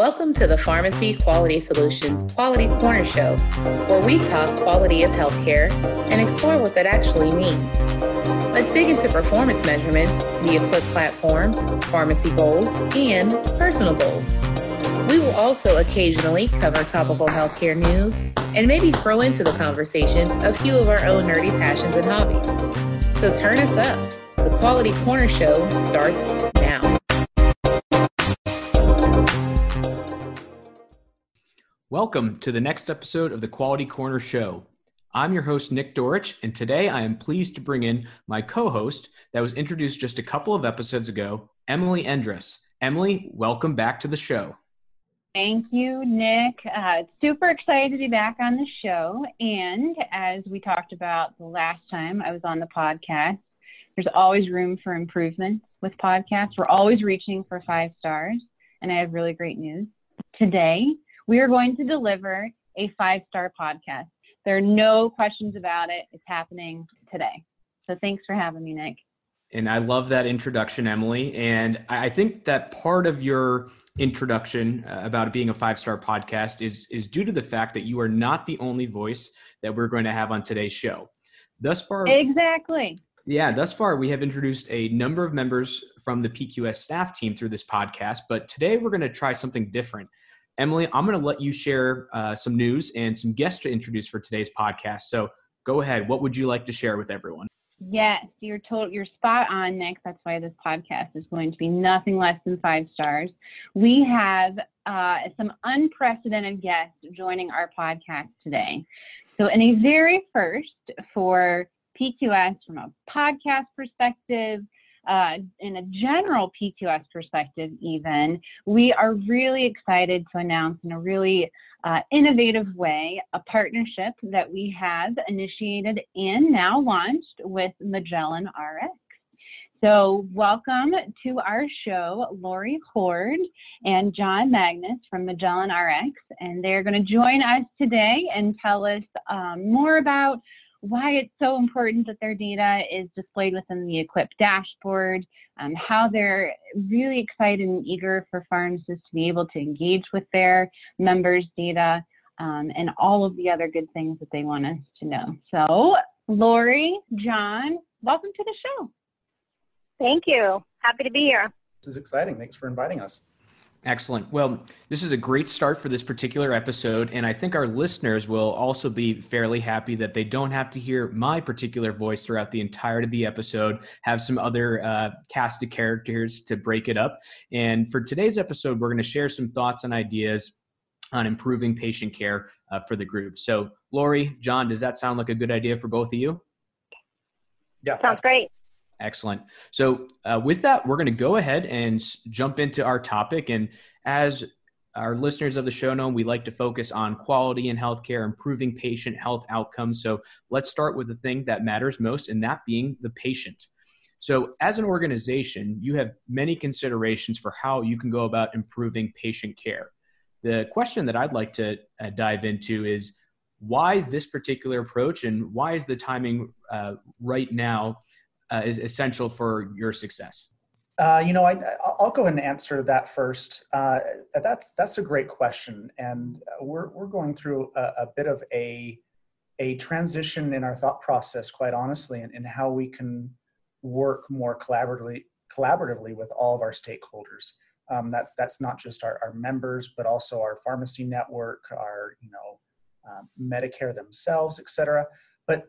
Welcome to the Pharmacy Quality Solutions Quality Corner Show, where we talk quality of healthcare and explore what that actually means. Let's dig into performance measurements, the EQuIPP platform, pharmacy goals, and personal goals. We will also occasionally cover topical healthcare news and maybe throw into the conversation a few of our own nerdy passions and hobbies. So turn us up. The Quality Corner Show starts Welcome to the next episode of the Quality Corner Show. I'm your host, Nick Dorich, and today I am pleased to bring in my co host that was introduced just a couple of episodes ago, Emily Endress. Emily, welcome back to the show. Thank you, Nick. Uh, super excited to be back on the show. And as we talked about the last time I was on the podcast, there's always room for improvement with podcasts. We're always reaching for five stars. And I have really great news. Today, we are going to deliver a five star podcast. There are no questions about it. It's happening today. So thanks for having me, Nick. And I love that introduction, Emily. And I think that part of your introduction uh, about it being a five star podcast is, is due to the fact that you are not the only voice that we're going to have on today's show. Thus far, exactly. Yeah, thus far we have introduced a number of members from the PQS staff team through this podcast, but today we're going to try something different. Emily, I'm going to let you share uh, some news and some guests to introduce for today's podcast. So go ahead. What would you like to share with everyone? Yes, you're told you're spot on, Nick. That's why this podcast is going to be nothing less than five stars. We have uh, some unprecedented guests joining our podcast today. So, in a very first for PQS from a podcast perspective, uh, in a general PQS perspective, even, we are really excited to announce in a really uh, innovative way a partnership that we have initiated and now launched with Magellan RX. So, welcome to our show, Lori Horde and John Magnus from Magellan RX, and they're going to join us today and tell us um, more about why it's so important that their data is displayed within the EQuIPP dashboard, um, how they're really excited and eager for pharmacists to be able to engage with their members' data, um, and all of the other good things that they want us to know. So, Lori, John, welcome to the show. Thank you. Happy to be here. This is exciting. Thanks for inviting us. Excellent. Well, this is a great start for this particular episode, and I think our listeners will also be fairly happy that they don't have to hear my particular voice throughout the entirety of the episode, have some other uh, cast of characters to break it up. And for today's episode, we're going to share some thoughts and ideas on improving patient care uh, for the group. So, Lori, John, does that sound like a good idea for both of you? Yeah. Sounds great. Excellent. So, uh, with that, we're going to go ahead and jump into our topic. And as our listeners of the show know, we like to focus on quality in healthcare, improving patient health outcomes. So, let's start with the thing that matters most, and that being the patient. So, as an organization, you have many considerations for how you can go about improving patient care. The question that I'd like to uh, dive into is why this particular approach and why is the timing uh, right now uh, is essential for your success? Uh, you know, I, will go ahead and answer that first. Uh, that's that's a great question, and we're we're going through a, a, bit of a a transition in our thought process, quite honestly, in how we can work more collaboratively collaboratively with all of our stakeholders. Um, that's that's not just our, our members, but also our pharmacy network, our you know um, Medicare themselves, et cetera. But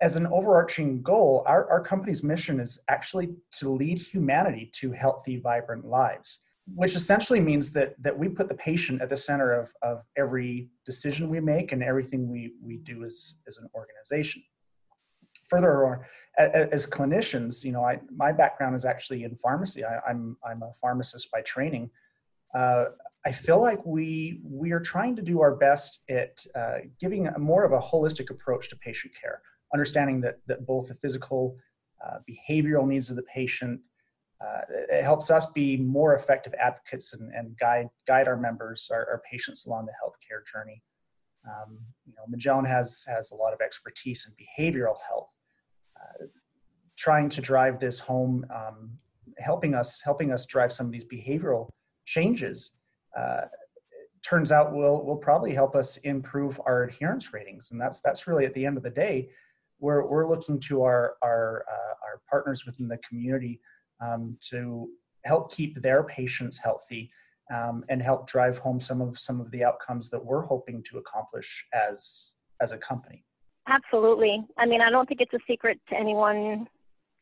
as an overarching goal, our, our company's mission is actually to lead humanity to healthy, vibrant lives, which essentially means that, that we put the patient at the center of, of every decision we make and everything we, we do as, as an organization. Furthermore, as, clinicians, you know, I, my background is actually in pharmacy. I, am I'm, I'm a pharmacist by training. Uh, I feel like we we are trying to do our best at uh, giving more of a holistic approach to patient care understanding that, that both the physical, uh, behavioral needs of the patient, uh, it helps us be more effective advocates and, and guide, guide our members, our, our patients along the healthcare journey. Um, you know, Magellan has, has a lot of expertise in behavioral health, uh, trying to drive this home, um, helping us, helping us drive some of these behavioral changes uh, turns out will will probably help us improve our adherence ratings and that's that's really at the end of the day we're we're looking to our our uh, our partners within the community um, to help keep their patients healthy um, and help drive home some of some of the outcomes that we're hoping to accomplish as as a company absolutely i mean i don't think it's a secret to anyone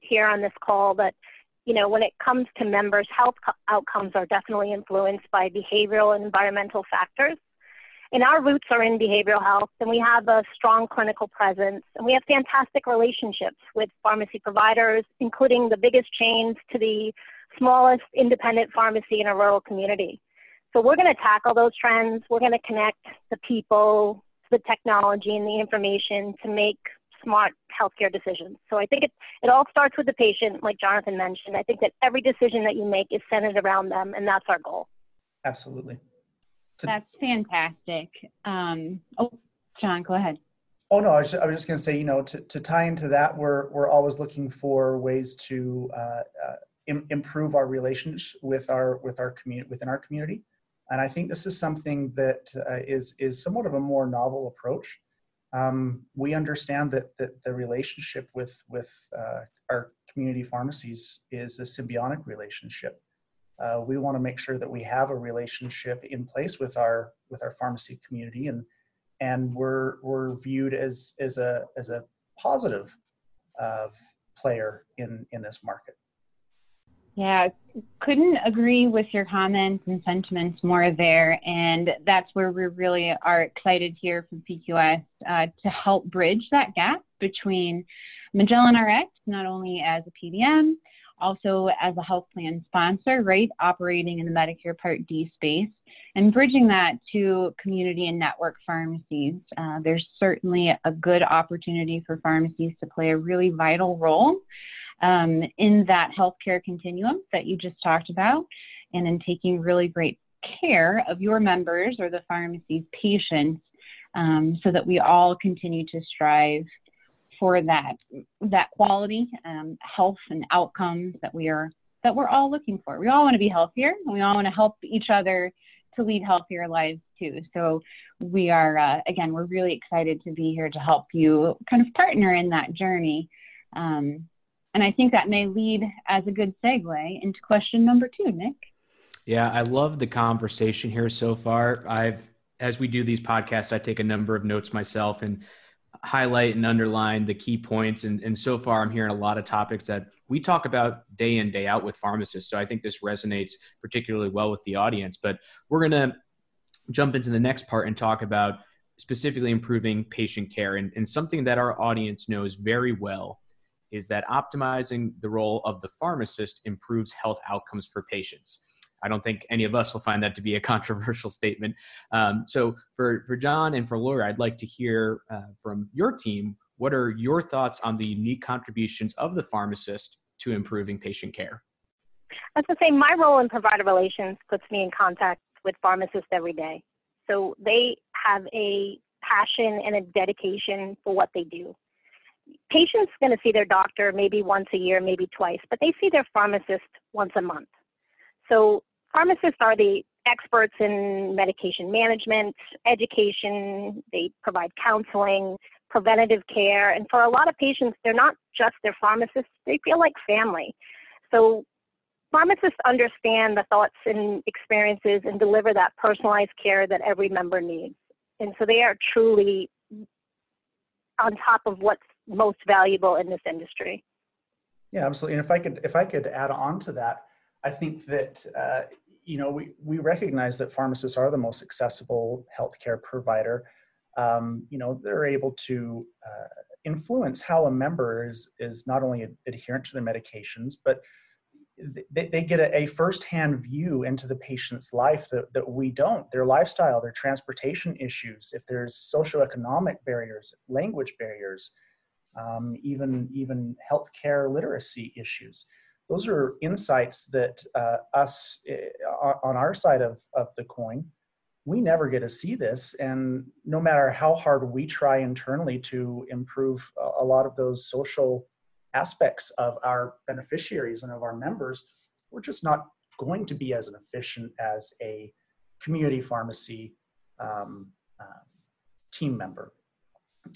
here on this call that you know, when it comes to members, health outcomes are definitely influenced by behavioral and environmental factors. And our roots are in behavioral health, and we have a strong clinical presence, and we have fantastic relationships with pharmacy providers, including the biggest chains to the smallest independent pharmacy in a rural community. So we're going to tackle those trends. We're going to connect the people, the technology, and the information to make smart healthcare decisions. So I think it, it all starts with the patient, like Jonathan mentioned. I think that every decision that you make is centered around them, and that's our goal. Absolutely. That's fantastic. Um, oh, John, go ahead. Oh no, I was, I was just going to say, you know, to, to tie into that, we're we're always looking for ways to uh, uh, Im- improve our relations with our with our community within our community, and I think this is something that uh, is is somewhat of a more novel approach um, we understand that, that the relationship with, with uh, our community pharmacies is a symbiotic relationship. Uh, we want to make sure that we have a relationship in place with our with our pharmacy community, and and we're we're viewed as as a as a positive uh, player in in this market. Yeah, couldn't agree with your comments and sentiments more there. And that's where we really are excited here from PQS uh, to help bridge that gap between Magellan RX, not only as a PBM, also as a health plan sponsor, right, operating in the Medicare Part D space, and bridging that to community and network pharmacies. Uh, there's certainly a good opportunity for pharmacies to play a really vital role um, in that healthcare continuum that you just talked about, and in taking really great care of your members or the pharmacy's patients um, so that we all continue to strive for that that quality um, health and outcomes that we are that we're all looking for we all want to be healthier and we all want to help each other to lead healthier lives too so we are uh, again we're really excited to be here to help you kind of partner in that journey um, and I think that may lead as a good segue into question number two, Nick. Yeah, I love the conversation here so far. I've, as we do these podcasts, I take a number of notes myself and highlight and underline the key points. And, and so far, I'm hearing a lot of topics that we talk about day in, day out with pharmacists. So I think this resonates particularly well with the audience. But we're going to jump into the next part and talk about specifically improving patient care and, and something that our audience knows very well is that optimizing the role of the pharmacist improves health outcomes for patients. I don't think any of us will find that to be a controversial statement. Um, so, for, for John and for Laura, I'd like to hear uh, from your team what are your thoughts on the unique contributions of the pharmacist to improving patient care? I to say, my role in provider relations puts me in contact with pharmacists every day. So, they have a passion and a dedication for what they do patients going to see their doctor maybe once a year, maybe twice, but they see their pharmacist once a month. So pharmacists are the experts in medication management, education, they provide counseling, preventative care, and for a lot of patients, they're not just their pharmacists, they feel like family. So pharmacists understand the thoughts and experiences and deliver that personalized care that every member needs. And so they are truly on top of what's most valuable in this industry. Yeah, absolutely. And if I could, if I could add on to that, I think that uh, you know we we recognize that pharmacists are the most accessible healthcare provider. Um, you know, they're able to uh, influence how a member is is not only adherent to their medications, but they, they get a, a firsthand view into the patient's life that, that we don't their lifestyle their transportation issues if there's socioeconomic barriers language barriers um, even even healthcare literacy issues. Those are insights that uh, us uh, on our side of, of the coin, we never get to see this. And no matter how hard we try internally to improve a lot of those social aspects of our beneficiaries and of our members, we're just not going to be as efficient as a community pharmacy um, uh, team member.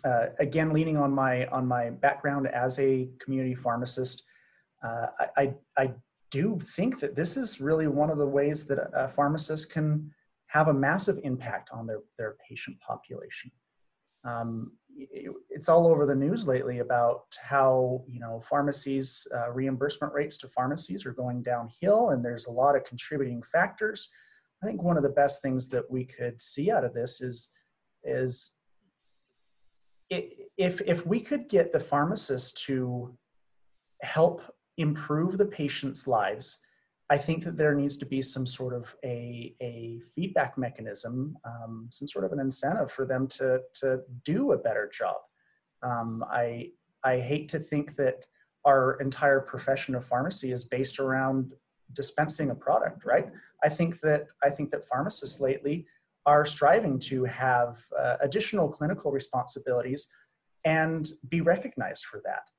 Uh, again, leaning on my on my background as a community pharmacist, uh, I, I, do think that this is really one of the ways that a, pharmacist can have a massive impact on their their patient population. Um, it's all over the news lately about how you know pharmacies uh, reimbursement rates to pharmacies are going downhill and there's a lot of contributing factors i think one of the best things that we could see out of this is is if if we could get the pharmacist to help improve the patient's lives I think that there needs to be some sort of a, a feedback mechanism, um, some sort of an incentive for them to, to do a better job. Um, I, I hate to think that our entire profession of pharmacy is based around dispensing a product, right? I think that I think that pharmacists lately are striving to have uh, additional clinical responsibilities and be recognized for that.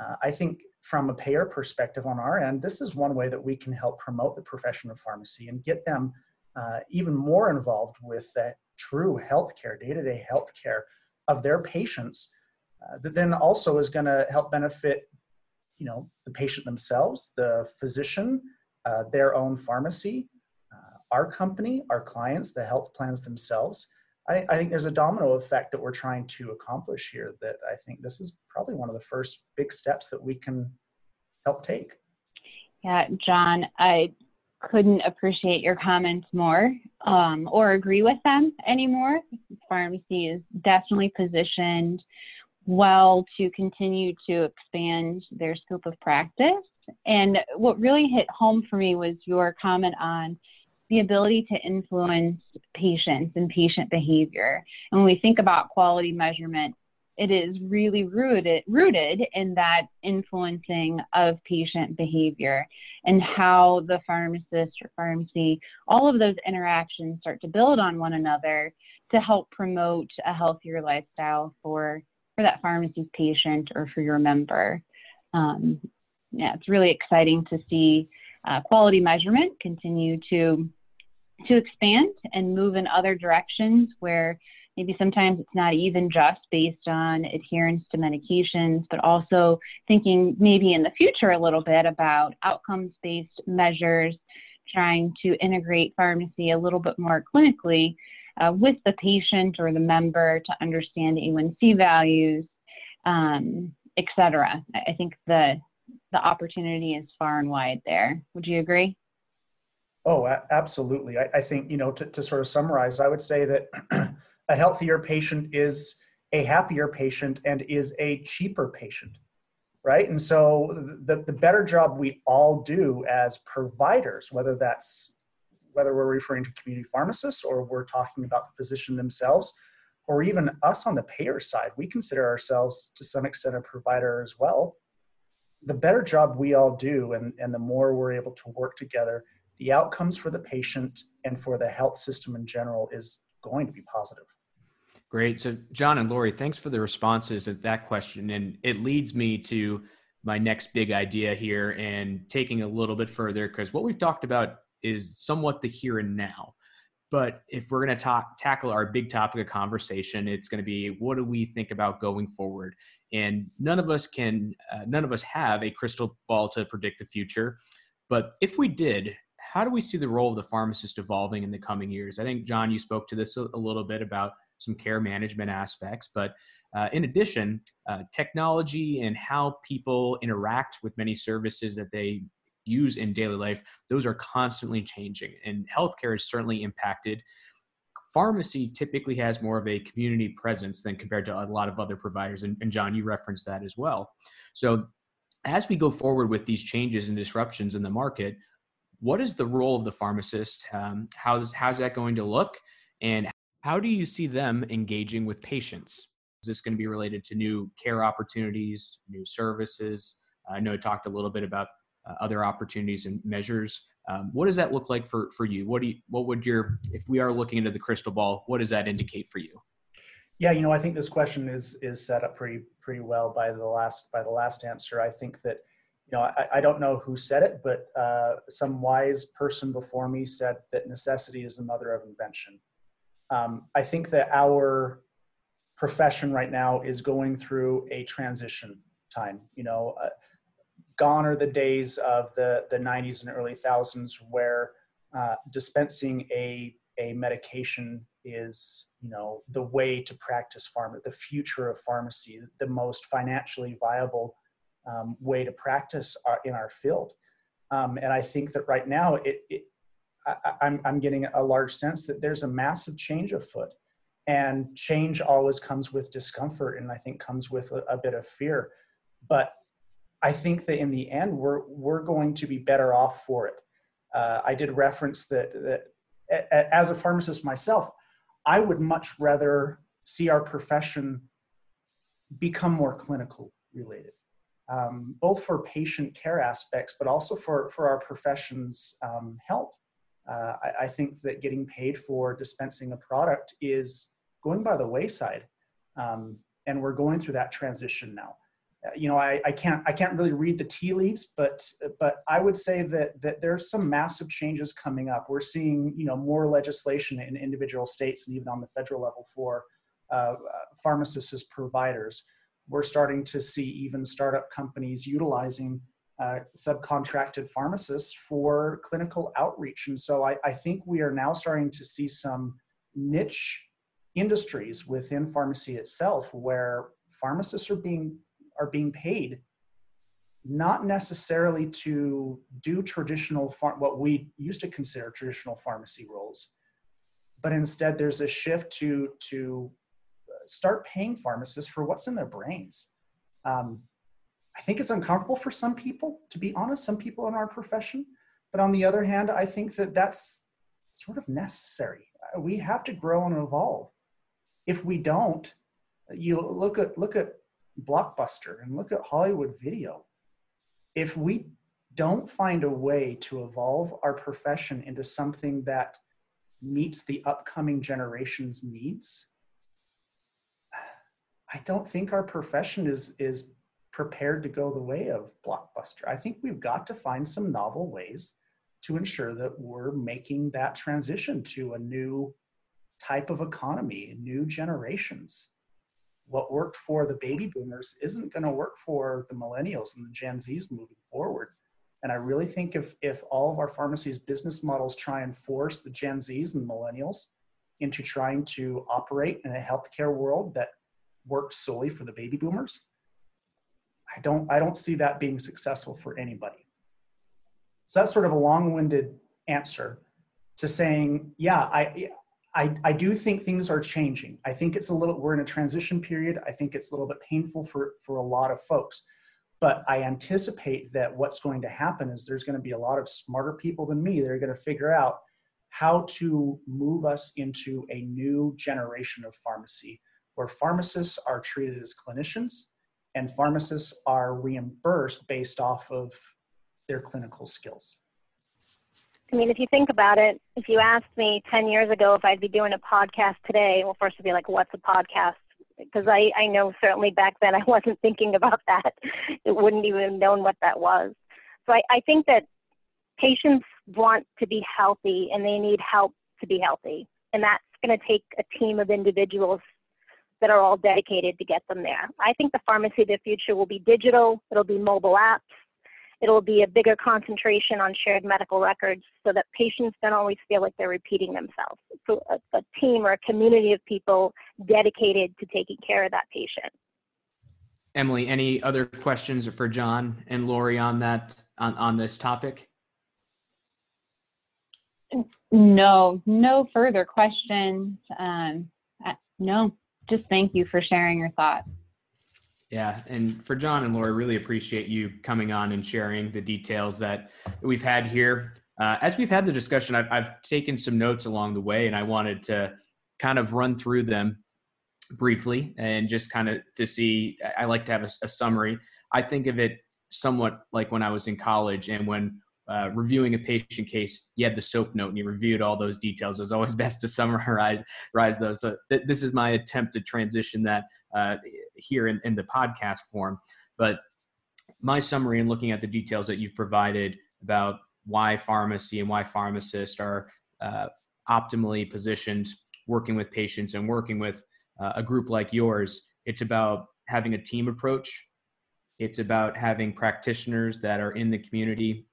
Uh, I think from a payer perspective on our end, this is one way that we can help promote the profession of pharmacy and get them uh, even more involved with that true healthcare, day-to-day healthcare of their patients. Uh, that then also is going to help benefit, you know, the patient themselves, the physician, uh, their own pharmacy, uh, our company, our clients, the health plans themselves. I, I, think there's a domino effect that we're trying to accomplish here that I think this is probably one of the first big steps that we can help take. Yeah, John, I couldn't appreciate your comments more um, or agree with them anymore. Pharmacy is definitely positioned well to continue to expand their scope of practice. And what really hit home for me was your comment on the ability to influence patients and patient behavior. And when we think about quality measurement, it is really rooted rooted in that influencing of patient behavior and how the pharmacist or pharmacy all of those interactions start to build on one another to help promote a healthier lifestyle for for that pharmacy's patient or for your member um, yeah it's really exciting to see uh, quality measurement continue to to expand and move in other directions where maybe sometimes it's not even just based on adherence to medications, but also thinking maybe in the future a little bit about outcomes based measures, trying to integrate pharmacy a little bit more clinically uh, with the patient or the member to understand A1C values, um, et cetera. I think the, the opportunity is far and wide there. Would you agree? Oh, absolutely. I, I, think, you know, to, to sort of summarize, I would say that a healthier patient is a happier patient and is a cheaper patient, right? And so the, the better job we all do as providers, whether that's whether we're referring to community pharmacists or we're talking about the physician themselves, or even us on the payer side, we consider ourselves to some extent a provider as well. The better job we all do and, and the more we're able to work together the outcomes for the patient and for the health system in general is going to be positive. Great. So, John and Lori, thanks for the responses at that question. And it leads me to my next big idea here and taking a little bit further because what we've talked about is somewhat the here and now. But if we're going to talk, tackle our big topic of conversation, it's going to be what do we think about going forward? And none of us can, uh, none of us have a crystal ball to predict the future. But if we did, how do we see the role of the pharmacist evolving in the coming years? I think, John, you spoke to this a, little bit about some care management aspects, but uh, in addition, uh, technology and how people interact with many services that they use in daily life, those are constantly changing, and healthcare is certainly impacted. Pharmacy typically has more of a community presence than compared to a lot of other providers, and, and John, you referenced that as well. So, as we go forward with these changes and disruptions in the market, what is the role of the pharmacist? Um, how's, how's that going to look? And how do you see them engaging with patients? Is this going to be related to new care opportunities, new services? I know I talked a little bit about uh, other opportunities and measures. Um, what does that look like for, for you? What do you, what would your, if we are looking into the crystal ball, what does that indicate for you? Yeah, you know, I think this question is is set up pretty pretty well by the last by the last answer. I think that you know, I, I don't know who said it, but uh, some wise person before me said that necessity is the mother of invention. Um, I think that our profession right now is going through a transition time. You know, uh, gone are the days of the the 90s and early thousands where uh, dispensing a a medication is you know the way to practice pharma the future of pharmacy the most financially viable um, way to practice our, in our field. Um, and i think that right now it, it I, I'm, I'm getting a large sense that there's a massive change afoot. And change always comes with discomfort and i think comes with a, a bit of fear. But i think that in the end we're we're going to be better off for it. Uh, i did reference that that as a pharmacist myself, I would much rather see our profession become more clinical related, um, both for patient care aspects, but also for, for our profession's um, health. Uh, I, I, think that getting paid for dispensing a product is going by the wayside. Um, and we're going through that transition now you know, I, I can't I can't really read the tea leaves, but but I would say that that there's some massive changes coming up. We're seeing you know more legislation in individual states and even on the federal level for uh, pharmacists as providers. We're starting to see even startup companies utilizing uh, subcontracted pharmacists for clinical outreach, and so I, I think we are now starting to see some niche industries within pharmacy itself where pharmacists are being are being paid not necessarily to do traditional what we used to consider traditional pharmacy roles but instead there's a shift to to start paying pharmacists for what's in their brains. Um, i think it's uncomfortable for some people to be honest some people in our profession. But on the other hand i think that that's sort of necessary. We have to grow and evolve. If we don't you look at look at Blockbuster and look at Hollywood video. If we don't find a way to evolve our profession into something that meets the upcoming generation's needs, I don't think our profession is is prepared to go the way of Blockbuster. I think we've got to find some novel ways to ensure that we're making that transition to a new type of economy, new generations what worked for the baby boomers isn't going to work for the millennials and the Gen Zs moving forward. And I really think if if all of our pharmacies' business models try and force the Gen Zs and millennials into trying to operate in a healthcare world that works solely for the baby boomers, I don't I don't see that being successful for anybody. So that's sort of a long-winded answer to saying, yeah, I I, I do think things are changing. I think it's a little, we're in a transition period. I think it's a little bit painful for, for a lot of folks. But I anticipate that what's going to happen is there's going to be a lot of smarter people than me that are going to figure out how to move us into a new generation of pharmacy where pharmacists are treated as clinicians and pharmacists are reimbursed based off of their clinical skills. I mean, if you think about it, if you asked me 10 years ago if I'd be doing a podcast today, well, first I'd be like, what's a podcast? Because I, I know certainly back then I wasn't thinking about that. It wouldn't even have known what that was. So I, I think that patients want to be healthy and they need help to be healthy. And that's going to take a team of individuals that are all dedicated to get them there. I think the pharmacy of the future will be digital, it'll be mobile apps, it'll be a bigger concentration on shared medical records so that patients don't always feel like they're repeating themselves. So a, a team or a community of people dedicated to taking care of that patient. Emily, any other questions for John and Lori on that on, on this topic? No, no further questions. Um, no, just thank you for sharing your thoughts. Yeah, and for John and Lori, really appreciate you coming on and sharing the details that we've had here. Uh, as we've had the discussion, I've, I've taken some notes along the way, and I wanted to kind of run through them briefly and just kind of to see. I like to have a, a summary. I think of it somewhat like when I was in college and when uh, reviewing a patient case, you had the soap note and you reviewed all those details. It was always best to summarize those. So th- this is my attempt to transition that uh, here in, in the podcast form. But my summary and looking at the details that you've provided about why pharmacy and why pharmacists are uh, optimally positioned working with patients and working with uh, a group like yours, it's about having a team approach. It's about having practitioners that are in the community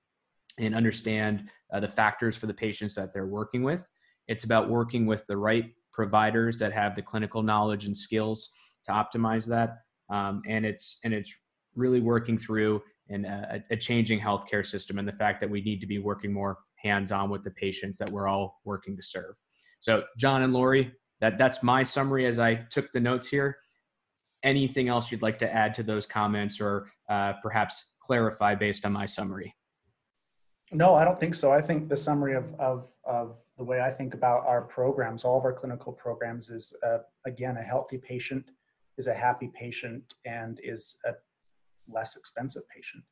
and understand uh, the factors for the patients that they're working with. It's about working with the right providers that have the clinical knowledge and skills to optimize that. Um, and it's and it's really working through and a, a changing healthcare system and the fact that we need to be working more hands-on with the patients that we're all working to serve. So, John and Lori, that that's my summary as I took the notes here. Anything else you'd like to add to those comments, or uh, perhaps clarify based on my summary? No, I don't think so. I think the summary of, of, of the way I think about our programs, all of our clinical programs, is uh, again, a healthy patient is a happy patient and is a less expensive patient.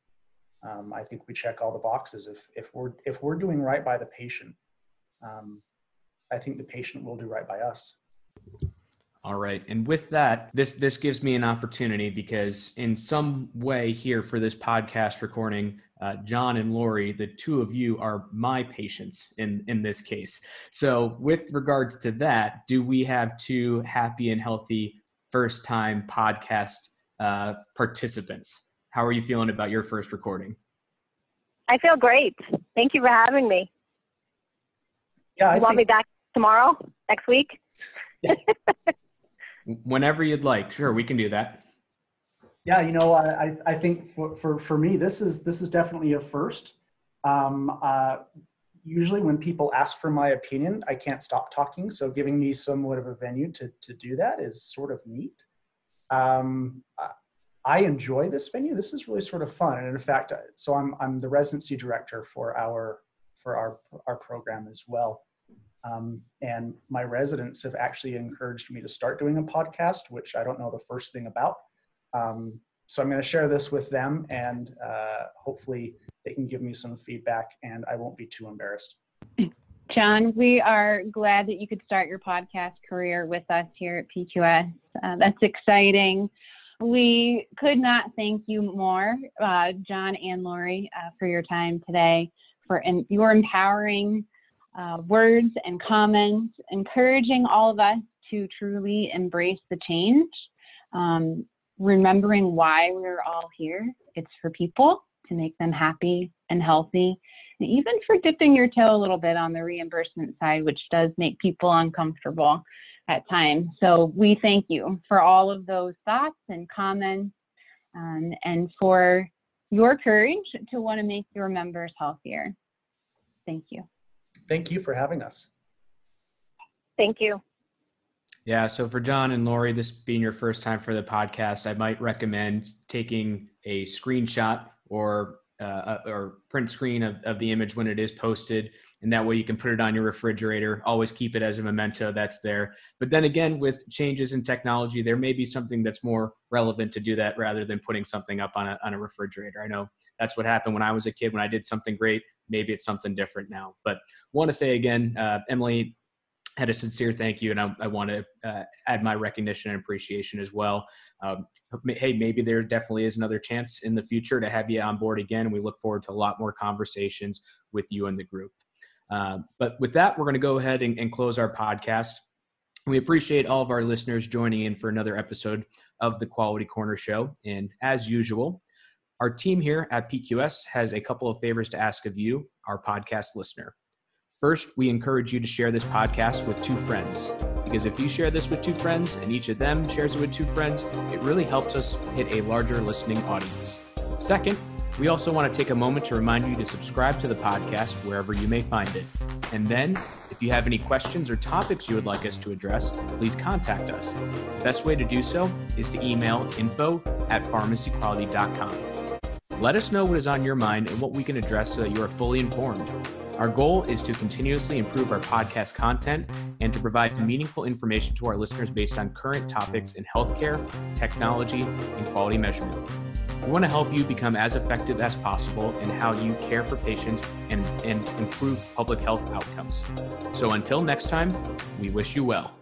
Um, I think we check all the boxes. If, if, we're, if we're doing right by the patient, um, I think the patient will do right by us. All right. And with that, this this gives me an opportunity because in some way here for this podcast recording, uh, John and Lori, the two of you are my patients in in this case. So with regards to that, do we have two happy and healthy first time podcast uh, participants? How are you feeling about your first recording? I feel great. Thank you for having me. Yeah, I you want think, me back tomorrow, next week? Whenever you'd like. Sure, we can do that. Yeah, you know, I, I think for, for, for me, this is this is definitely a first. Um, uh, usually, when people ask for my opinion, I can't stop talking. So, giving me somewhat of a venue to to do that is sort of neat. Um, I enjoy this venue. This is really sort of fun, and in fact, so I'm I'm the residency director for our for our our program as well. Um, and my residents have actually encouraged me to start doing a podcast, which I don't know the first thing about. Um, so I'm going to share this with them, and uh, hopefully they can give me some feedback, and I won't be too embarrassed. John, we are glad that you could start your podcast career with us here at PQS. Uh, that's exciting. We could not thank you more, uh, John and Lori, uh, for your time today, for in, your empowering uh, words and comments, encouraging all of us to truly embrace the change, um, remembering why we're all here. It's for people to make them happy and healthy, and even for dipping your toe a little bit on the reimbursement side, which does make people uncomfortable at times. So we thank you for all of those thoughts and comments um, and for your courage to want to make your members healthier. Thank you. Thank you for having us. Thank you. Yeah, so for John and Lori, this being your first time for the podcast, I might recommend taking a screenshot or uh, or print screen of, of the image when it is posted and that way you can put it on your refrigerator. Always keep it as a memento that's there. But then again with changes in technology there may be something that's more relevant to do that rather than putting something up on a, on a refrigerator. I know that's what happened when i was a kid. When i did something great maybe it's something different now. But want to say again uh, emily had a sincere thank you, and I, I want to uh, add my recognition and appreciation as well. Um, hey, maybe there definitely is another chance in the future to have you on board again. We look forward to a lot more conversations with you and the group. Uh, but with that, we're going to go ahead and, and close our podcast. We appreciate all of our listeners joining in for another episode of the Quality Corner Show. And as usual, our team here at PQS has a couple of favors to ask of you, our podcast listener. First, we encourage you to share this podcast with two friends. Because if you share this with two friends and each of them shares it with two friends, it really helps us hit a larger listening audience. Second, we also want to take a moment to remind you to subscribe to the podcast wherever you may find it. And then, if you have any questions or topics you would like us to address, please contact us. The best way to do so is to email info at pharmacyquality.com. Let us know what is on your mind and what we can address so that you are fully informed. Our goal is to continuously improve our podcast content and to provide meaningful information to our listeners based on current topics in healthcare, technology, and quality measurement. We want to help you become as effective as possible in how you care for patients and, and improve public health outcomes. So until next time, we wish you well.